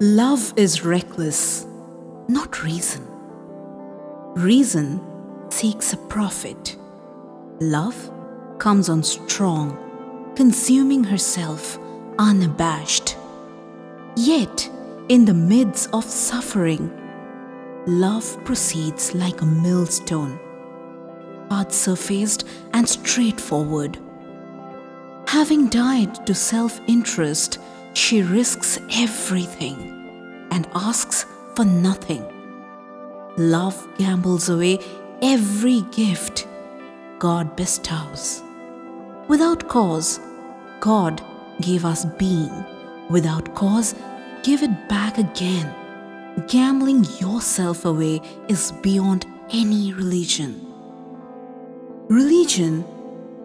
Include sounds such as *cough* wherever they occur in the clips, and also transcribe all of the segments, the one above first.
Love is reckless, not reason. Reason seeks a profit. Love comes on strong, consuming herself unabashed. Yet, in the midst of suffering, love proceeds like a millstone, hard surfaced and straightforward. Having died to self interest, she risks everything and asks for nothing. Love gambles away every gift God bestows. Without cause, God gave us being. Without cause, give it back again. Gambling yourself away is beyond any religion. Religion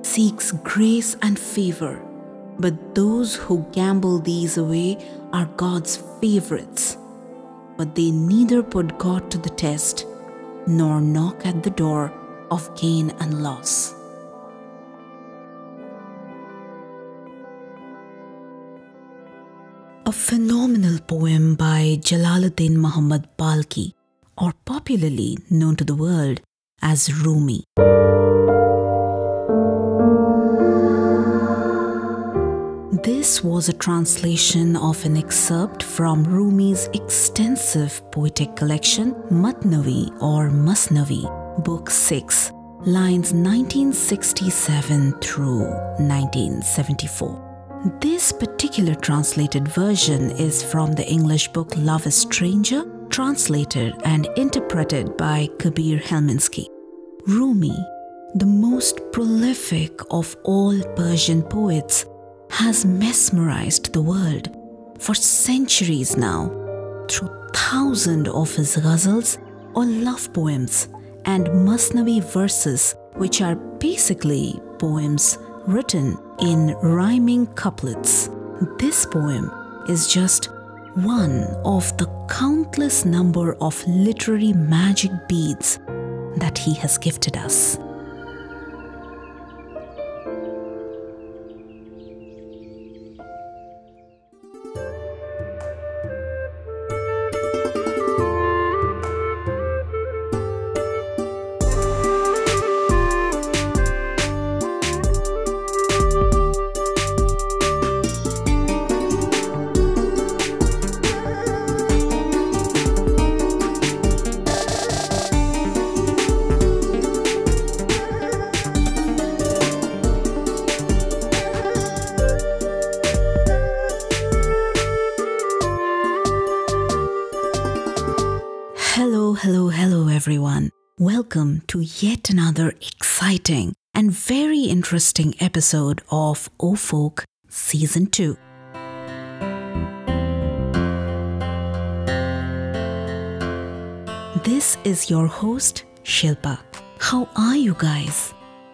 seeks grace and favor, but those who gamble these away are God's favorites. But they neither put God to the test nor knock at the door of gain and loss. A phenomenal poem by Jalaluddin Muhammad Balkhi, or popularly known to the world as Rumi. This was a translation of an excerpt from Rumi's extensive poetic collection Mathnawi or Masnavi, Book 6, lines 1967 through 1974. This particular translated version is from the English book Love a Stranger, translated and interpreted by Kabir Helminski. Rumi, the most prolific of all Persian poets, has mesmerized the world for centuries now through thousands of his ghazals or love poems and Masnavi verses, which are basically poems written in rhyming couplets. This poem is just one of the countless number of literary magic beads that he has gifted us. Yet another exciting and very interesting episode of OhhFolk Season 2. This is your host, Shilpa. How are you guys?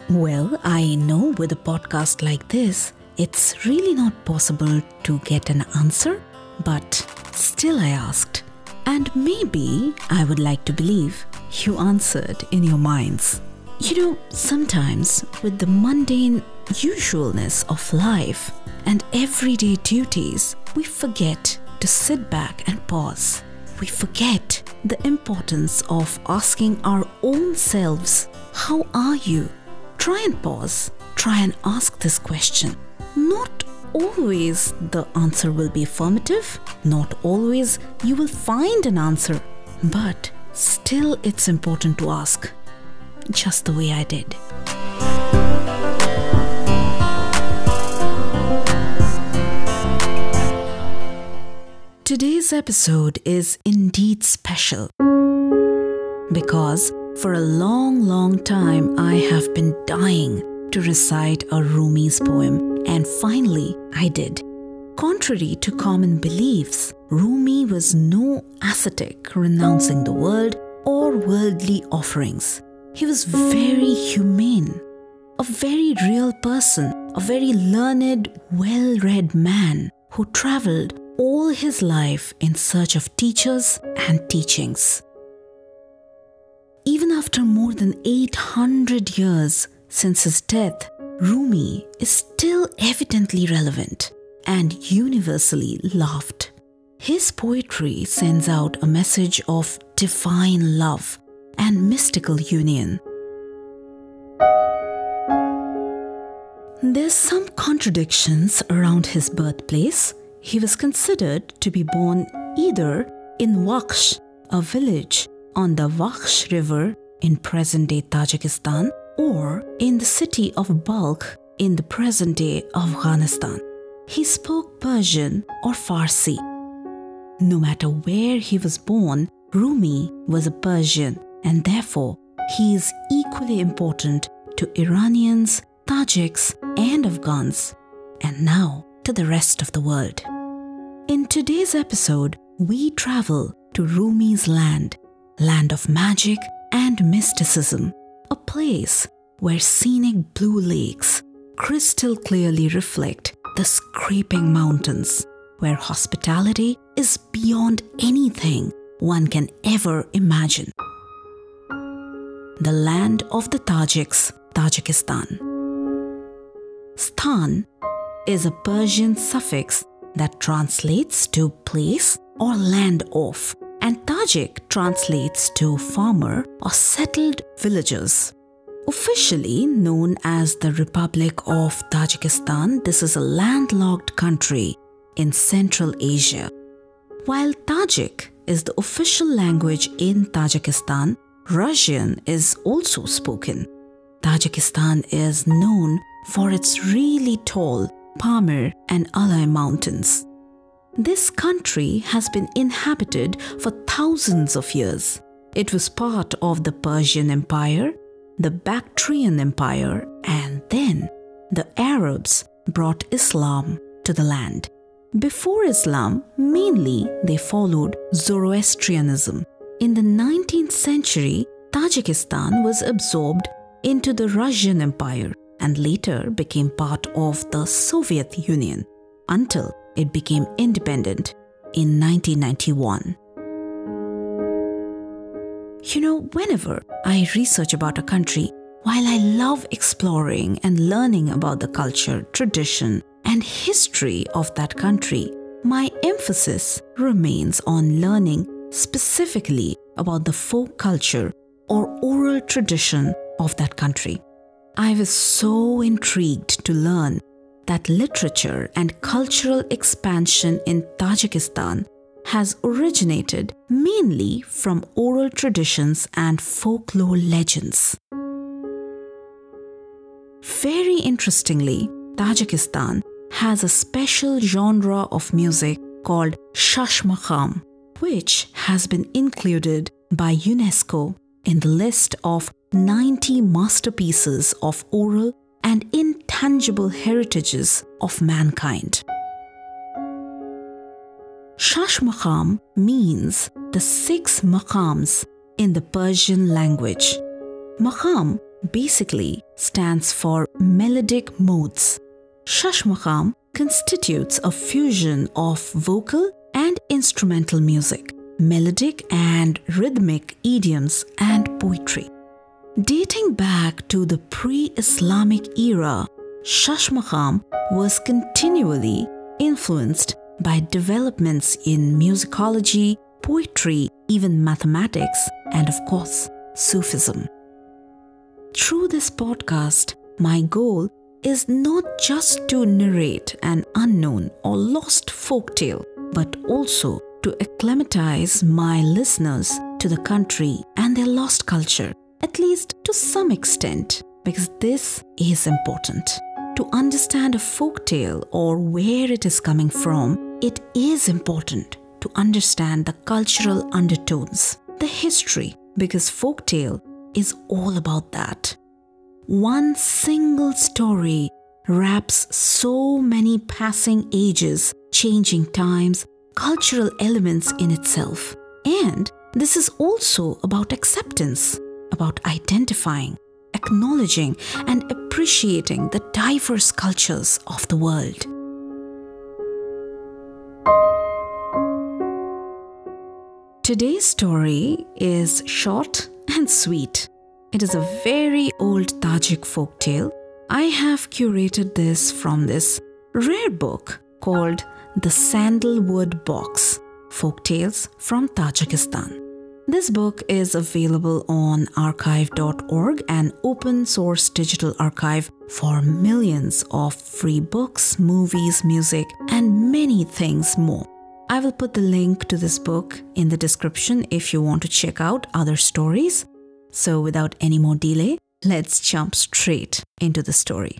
Well, I know with a podcast like this, it's really not possible to get an answer, but still I asked. And maybe I would like to believe you answered in your minds. You know, sometimes with the mundane usualness of life and everyday duties, we forget to sit back and pause. We forget the importance of asking our own selves, How are you? Try and pause. Try and ask this question. Not always the answer will be affirmative, not always you will find an answer, but still it's important to ask, just the way I did. Today's episode is indeed special because for a long, long time I have been dying to recite a Rumi's poem, and finally I did. Contrary to common beliefs, Rumi was no ascetic renouncing the world or worldly offerings. He was very humane, a very real person, a very learned, well read man who traveled all his life in search of teachers and teachings. Even after more than 800 years since his death, Rumi is still evidently relevant and universally loved. His poetry sends out a message of divine love and mystical union. There's some contradictions around his birthplace. He was considered to be born either in Vaksh, a village on the Vaksh River in present day Tajikistan, or in the city of Balkh in the present day Afghanistan. He spoke Persian or Farsi. No matter where he was born, Rumi was a Persian and therefore he is equally important to Iranians, Tajiks, and Afghans, and now to the rest of the world. In today's episode, we travel to Rumi's land, land of magic and mysticism, a place where scenic blue lakes crystal clearly reflect the scraping mountains, where hospitality is beyond anything one can ever imagine. The land of the Tajiks, Tajikistan. Stan is a Persian suffix that translates to place or land of, and Tajik translates to farmer or settled villagers. Officially known as the Republic of Tajikistan, this is a landlocked country in Central Asia. While Tajik is the official language in Tajikistan, Russian is also spoken. Tajikistan is known for its really tall Pamir and Alai mountains. This country has been inhabited for thousands of years. It was part of the Persian Empire the Bactrian Empire, and then the Arabs brought Islam to the land. Before Islam, mainly they followed Zoroastrianism. In the 19th century, Tajikistan was absorbed into the Russian Empire and later became part of the Soviet Union until it became independent in 1991. You know, whenever I research about a country, while I love exploring and learning about the culture, tradition, and history of that country, my emphasis remains on learning specifically about the folk culture or oral tradition of that country. I was so intrigued to learn that literature and cultural expansion in Tajikistan has originated mainly from oral traditions and folklore legends. Very interestingly, Tajikistan has a special genre of music called Shashmakam, which has been included by UNESCO in the list of 90 masterpieces of oral and intangible heritages of mankind. Shash Maqam means the six maqams in the Persian language. Maqam basically stands for melodic modes. Shash Maqam constitutes a fusion of vocal and instrumental music, melodic and rhythmic idioms, and poetry. Dating back to the pre Islamic era, Shashmakam was continually influenced by developments in musicology, poetry, even mathematics, and of course, Sufism. Through this podcast, my goal is not just to narrate an unknown or lost folktale, but also to acclimatize my listeners to the country and their lost culture, at least to some extent, because this is important. To understand a folktale or where it is coming from it is important to understand the cultural undertones, the history, because folktale is all about that. One single story wraps so many passing ages, changing times, cultural elements in itself. And this is also about acceptance, about identifying, acknowledging, and appreciating the diverse cultures of the world. Today's story is short and sweet. It is a very old Tajik folk tale. I have curated this from this rare book called The Sandalwood Box Folktales from Tajikistan. This book is available on archive.org, an open source digital archive for millions of free books, movies, music, and many things more. I will put the link to this book in the description if you want to check out other stories. So, without any more delay, let's jump straight into the story.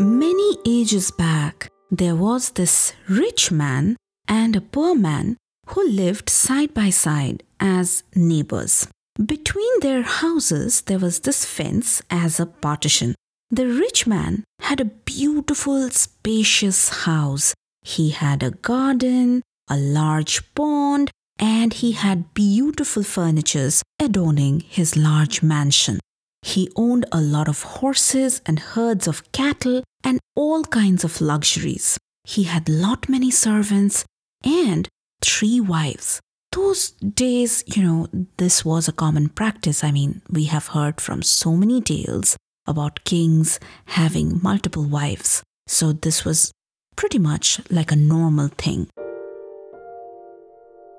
Many ages back, there was this rich man and a poor man who lived side by side as neighbors. Between their houses, there was this fence as a partition. The rich man had a beautiful, spacious house. He had a garden, a large pond, and he had beautiful furnitures adorning his large mansion. He owned a lot of horses and herds of cattle and all kinds of luxuries. He had lot many servants and three wives those days, you know, this was a common practice. I mean, we have heard from so many tales about kings having multiple wives. So this was pretty much like a normal thing.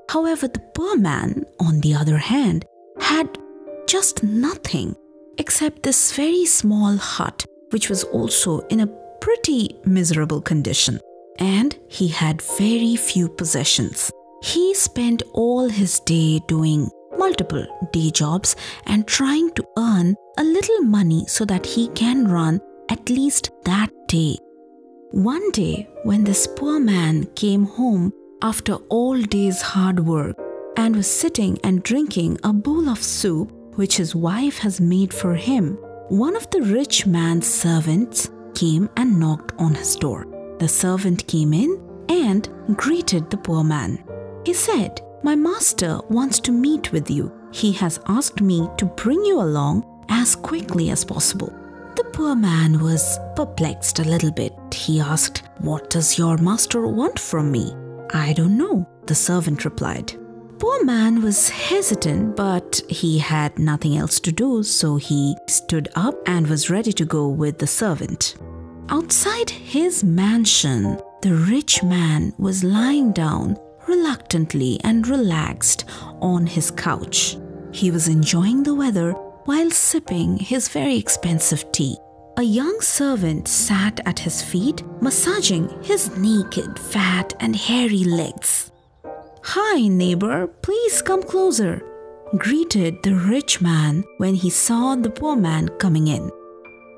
However, the poor man, on the other hand, had just nothing except this very small hut, which was also in a pretty miserable condition. And he had very few possessions. He spent all his day doing multiple day jobs and trying to earn a little money so that he can run at least that day. One day, when this poor man came home after all day's hard work and was sitting and drinking a bowl of soup which his wife has made for him, one of the rich man's servants came and knocked on his door. The servant came in and greeted the poor man. He said, My master wants to meet with you. He has asked me to bring you along as quickly as possible. The poor man was perplexed a little bit. He asked, What does your master want from me? I don't know, the servant replied. Poor man was hesitant, but he had nothing else to do, so he stood up and was ready to go with the servant. Outside his mansion, the rich man was lying down reluctantly and relaxed on his couch. He was enjoying the weather while sipping his very expensive tea. A young servant sat at his feet, massaging his naked, fat, and hairy legs. Hi, neighbor, please come closer, greeted the rich man when he saw the poor man coming in.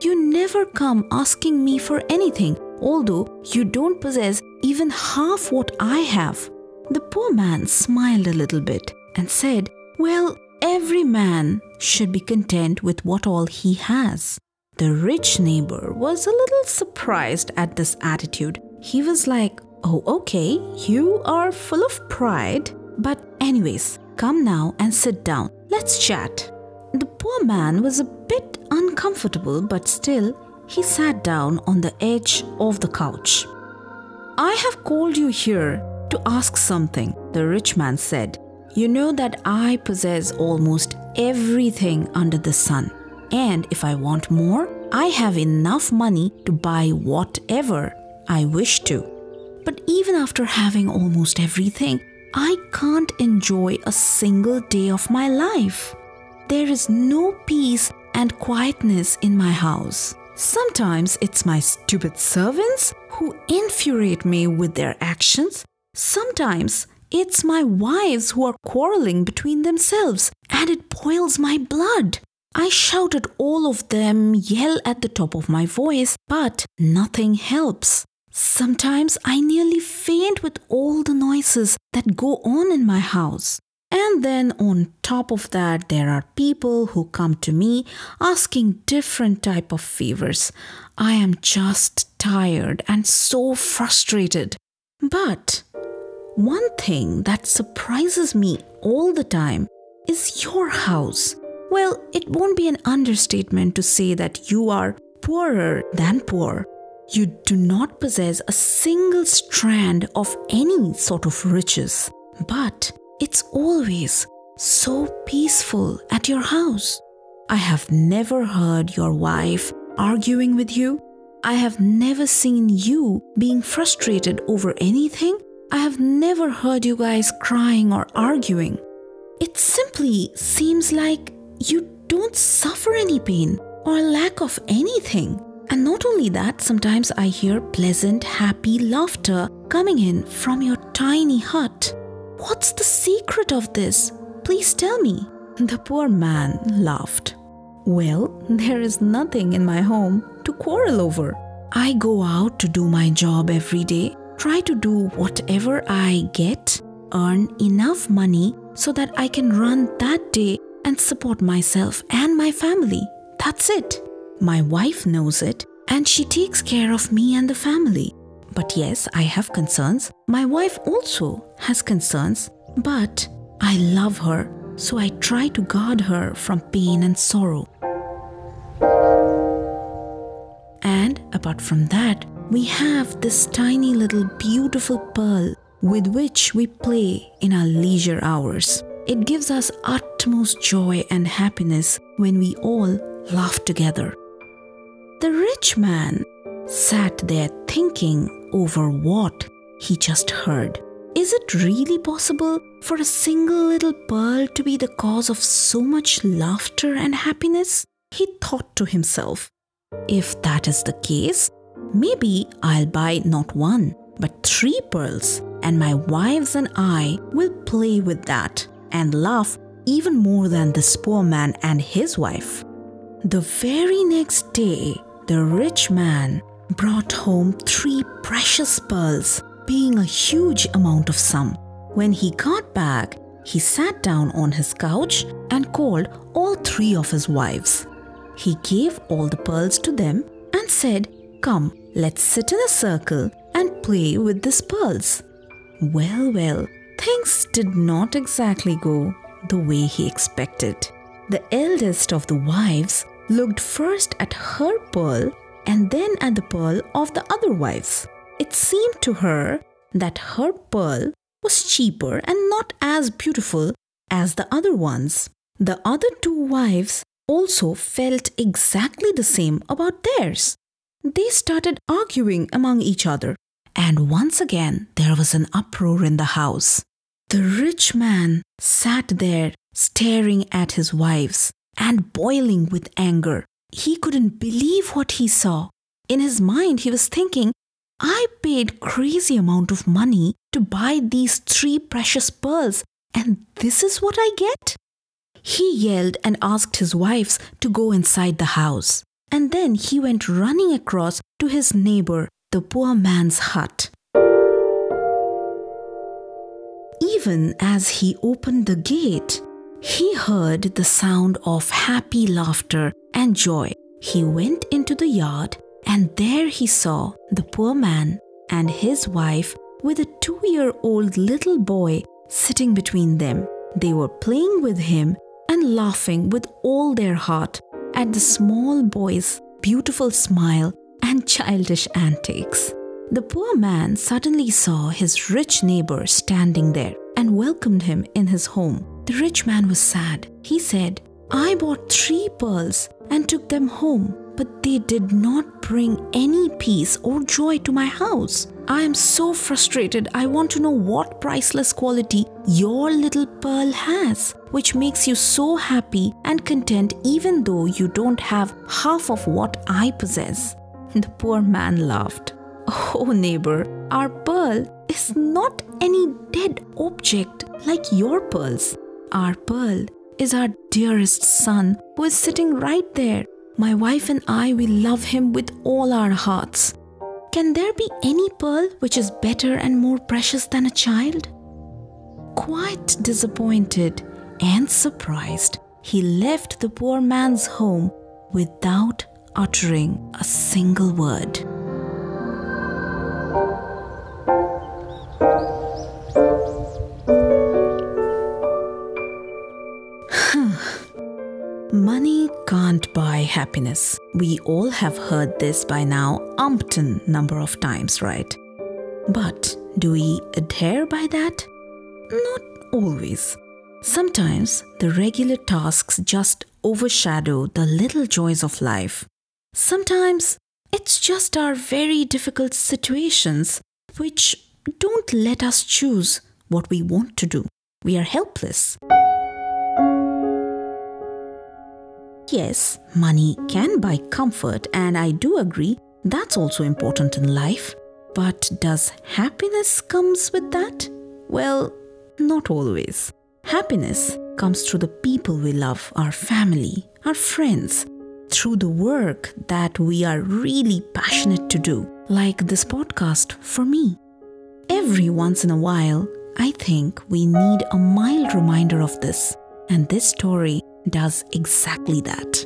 You never come asking me for anything, although you don't possess even half what I have. The poor man smiled a little bit and said, Well, every man should be content with what all he has. The rich neighbor was a little surprised at this attitude. He was like, Oh, okay, you are full of pride. But, anyways, come now and sit down. Let's chat. The poor man was a bit uncomfortable, but still, he sat down on the edge of the couch. I have called you here to ask something, the rich man said. You know that I possess almost everything under the sun. And if I want more, I have enough money to buy whatever I wish to. But even after having almost everything, I can't enjoy a single day of my life. There is no peace and quietness in my house. Sometimes it's my stupid servants who infuriate me with their actions, Sometimes it's my wives who are quarreling between themselves, and it boils my blood. I shout at all of them, yell at the top of my voice, but nothing helps. Sometimes I nearly faint with all the noises that go on in my house. And then on top of that, there are people who come to me asking different type of favors. I am just tired and so frustrated. But one thing that surprises me all the time is your house. Well, it won't be an understatement to say that you are poorer than poor. You do not possess a single strand of any sort of riches, but it's always so peaceful at your house. I have never heard your wife arguing with you. I have never seen you being frustrated over anything. I have never heard you guys crying or arguing. It simply seems like you don't suffer any pain or lack of anything. And not only that, sometimes I hear pleasant, happy laughter coming in from your tiny hut. What's the secret of this? Please tell me. The poor man laughed. Well, there is nothing in my home to quarrel over. I go out to do my job every day, try to do whatever I get, earn enough money so that I can run that day and support myself and my family. That's it. My wife knows it and she takes care of me and the family. But yes, I have concerns. My wife also has concerns, but I love her, so I try to guard her from pain and sorrow. Apart from that, we have this tiny little beautiful pearl with which we play in our leisure hours. It gives us utmost joy and happiness when we all laugh together. The rich man sat there thinking over what he just heard. Is it really possible for a single little pearl to be the cause of so much laughter and happiness? He thought to himself. If that is the case, maybe I'll buy not one, but three pearls, and my wives and I will play with that and laugh even more than this poor man and his wife. The very next day, the rich man brought home three precious pearls, being a huge amount of sum. When he got back, he sat down on his couch and called all three of his wives. He gave all the pearls to them and said, Come, let's sit in a circle and play with these pearls. Well, well, things did not exactly go the way he expected. The eldest of the wives looked first at her pearl and then at the pearl of the other wives. It seemed to her that her pearl was cheaper and not as beautiful as the other ones. The other two wives also felt exactly the same about theirs. They started arguing among each other, and once again there was an uproar in the house. The rich man sat there staring at his wives and boiling with anger. He couldn't believe what he saw. In his mind, he was thinking, I paid crazy amount of money to buy these three precious pearls, and this is what I get? He yelled and asked his wives to go inside the house. And then he went running across to his neighbor, the poor man's hut. Even as he opened the gate, he heard the sound of happy laughter and joy. He went into the yard and there he saw the poor man and his wife with a two year old little boy sitting between them. They were playing with him and laughing with all their heart at the small boy's beautiful smile and childish antics. The poor man suddenly saw his rich neighbor standing there and welcomed him in his home. The rich man was sad. He said, I bought three pearls and took them home, but they did not bring any peace or joy to my house. I am so frustrated. I want to know what priceless quality your little pearl has, which makes you so happy and content even though you don't have half of what I possess. The poor man laughed. *laughs* Oh, neighbor, our pearl is not any dead object like your pearls. Our pearl is our dearest son who is sitting right there. My wife and I, we love him with all our hearts. Can there be any pearl which is better and more precious than a child? Quite disappointed and surprised, he left the poor man's home without uttering a single word. *sighs* *sighs* Money can't buy happiness. We all have heard this by now umpteen number of times, right? But do we adhere by that? Not always. Sometimes the regular tasks just overshadow the little joys of life. Sometimes it's just our very difficult situations which don't let us choose what we want to do. We are helpless. Yes, money can buy comfort, and I do agree that's also important in life. But does happiness comes with that? Well, not always. Happiness comes through the people we love, our family, our friends, through the work that we are really passionate to do, like this podcast for me. Every once in a while, I think we need a mild reminder of this, and this story does exactly that.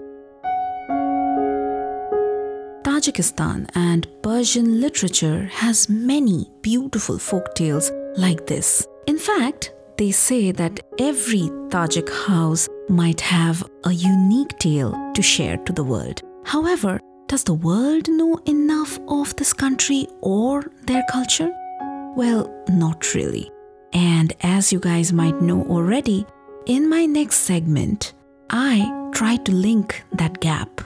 Tajikistan and Persian literature has many beautiful folk tales like this. In fact, they say that every Tajik house might have a unique tale to share to the world. However, does the world know enough of this country or their culture? Well, not really. And as you guys might know already, in my next segment, I try to link that gap.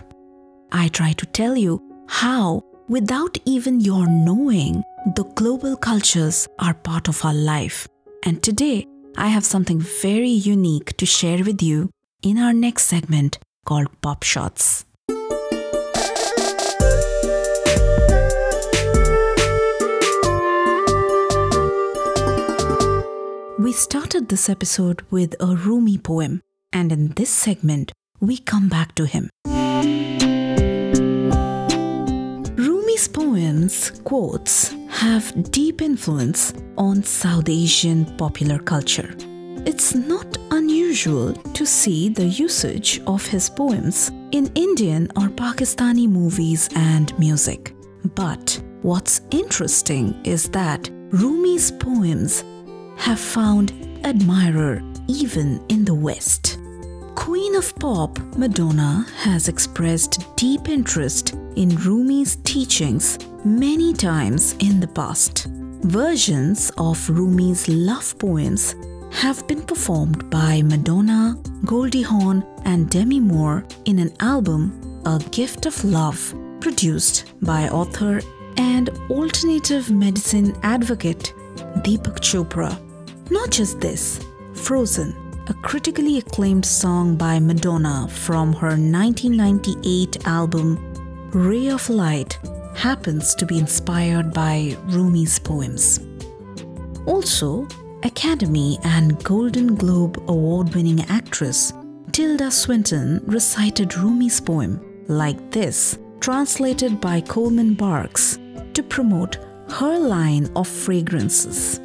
I try to tell you how, without even your knowing, the global cultures are part of our life. And today, I have something very unique to share with you in our next segment called Pop Shots. We started this episode with a Rumi poem, and in this segment, we come back to him. Rumi's poems, quotes, have deep influence on South Asian popular culture. It's not unusual to see the usage of his poems in Indian or Pakistani movies and music. But what's interesting is that Rumi's poems have found admirer even in the West. Queen of Pop, Madonna, has expressed deep interest in Rumi's teachings many times in the past. Versions of Rumi's love poems have been performed by Madonna, Goldie Hawn, and Demi Moore in an album, A Gift of Love, produced by author and alternative medicine advocate Deepak Chopra. Not just this, Frozen, a critically acclaimed song by Madonna from her 1998 album Ray of Light, happens to be inspired by Rumi's poems. Also, Academy and Golden Globe award winning actress Tilda Swinton recited Rumi's poem like this, translated by Coleman Barks, to promote her line of fragrances.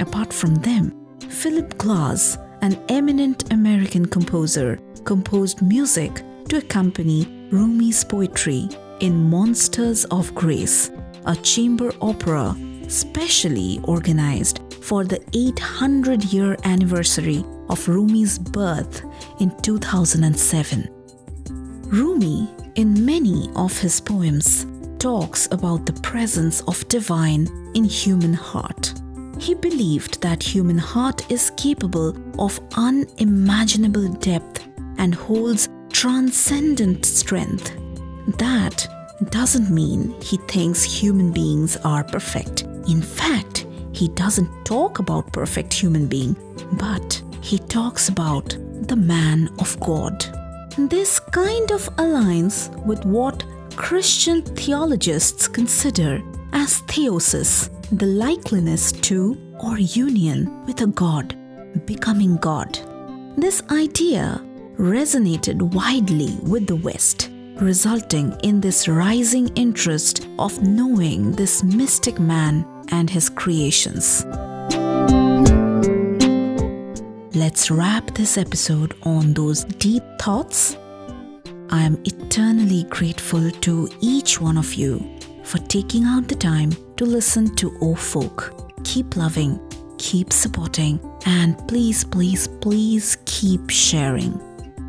Apart from them, Philip Glass, an eminent American composer, composed music to accompany Rumi's poetry in Monsters of Grace, a chamber opera specially organized for the 800 year anniversary of Rumi's birth in 2007. Rumi, in many of his poems, talks about the presence of divine in human heart. He believed that human heart is capable of unimaginable depth and holds transcendent strength. That doesn't mean he thinks human beings are perfect. In fact, he doesn't talk about perfect human being, but he talks about the man of God. This kind of aligns with what Christian theologists consider as theosis, the likeliness to or union with a God, becoming God. This idea resonated widely with the West, resulting in this rising interest of knowing this mystic man and his creations. Let's wrap this episode on those deep thoughts. I am eternally grateful to each one of you for taking out the time to listen to OhhFolk. Keep loving, keep supporting, and please, please, please keep sharing.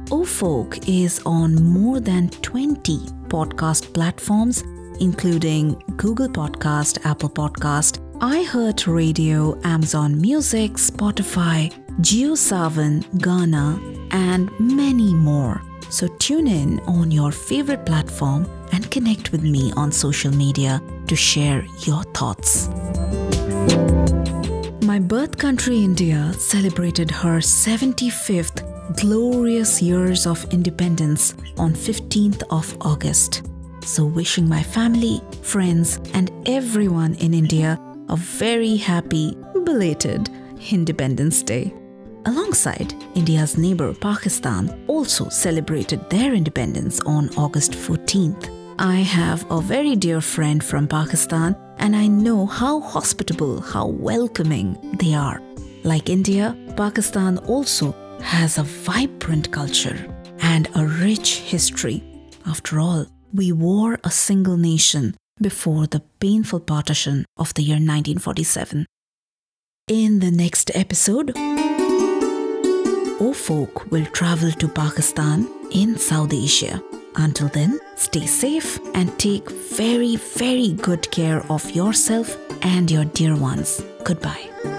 OhhFolk is on more than 20 podcast platforms, including Google Podcast, Apple Podcast, iHeartRadio, Amazon Music, Spotify, JioSaavn, Gaana, and many more. So tune in on your favorite platform and connect with me on social media to share your thoughts. My birth country, India, celebrated her 75th glorious years of independence on 15th of August. So, wishing my family, friends, and everyone in India a very happy, belated Independence Day. Alongside, India's neighbor Pakistan also celebrated their independence on August 14th. I have a very dear friend from Pakistan and I know how hospitable, how welcoming they are. Like India, Pakistan also has a vibrant culture and a rich history. After all, we were a single nation before the painful partition of the year 1947. In the next episode, OhhFolk will travel to Pakistan in South Asia. Until then, stay safe and take very, very good care of yourself and your dear ones. Goodbye.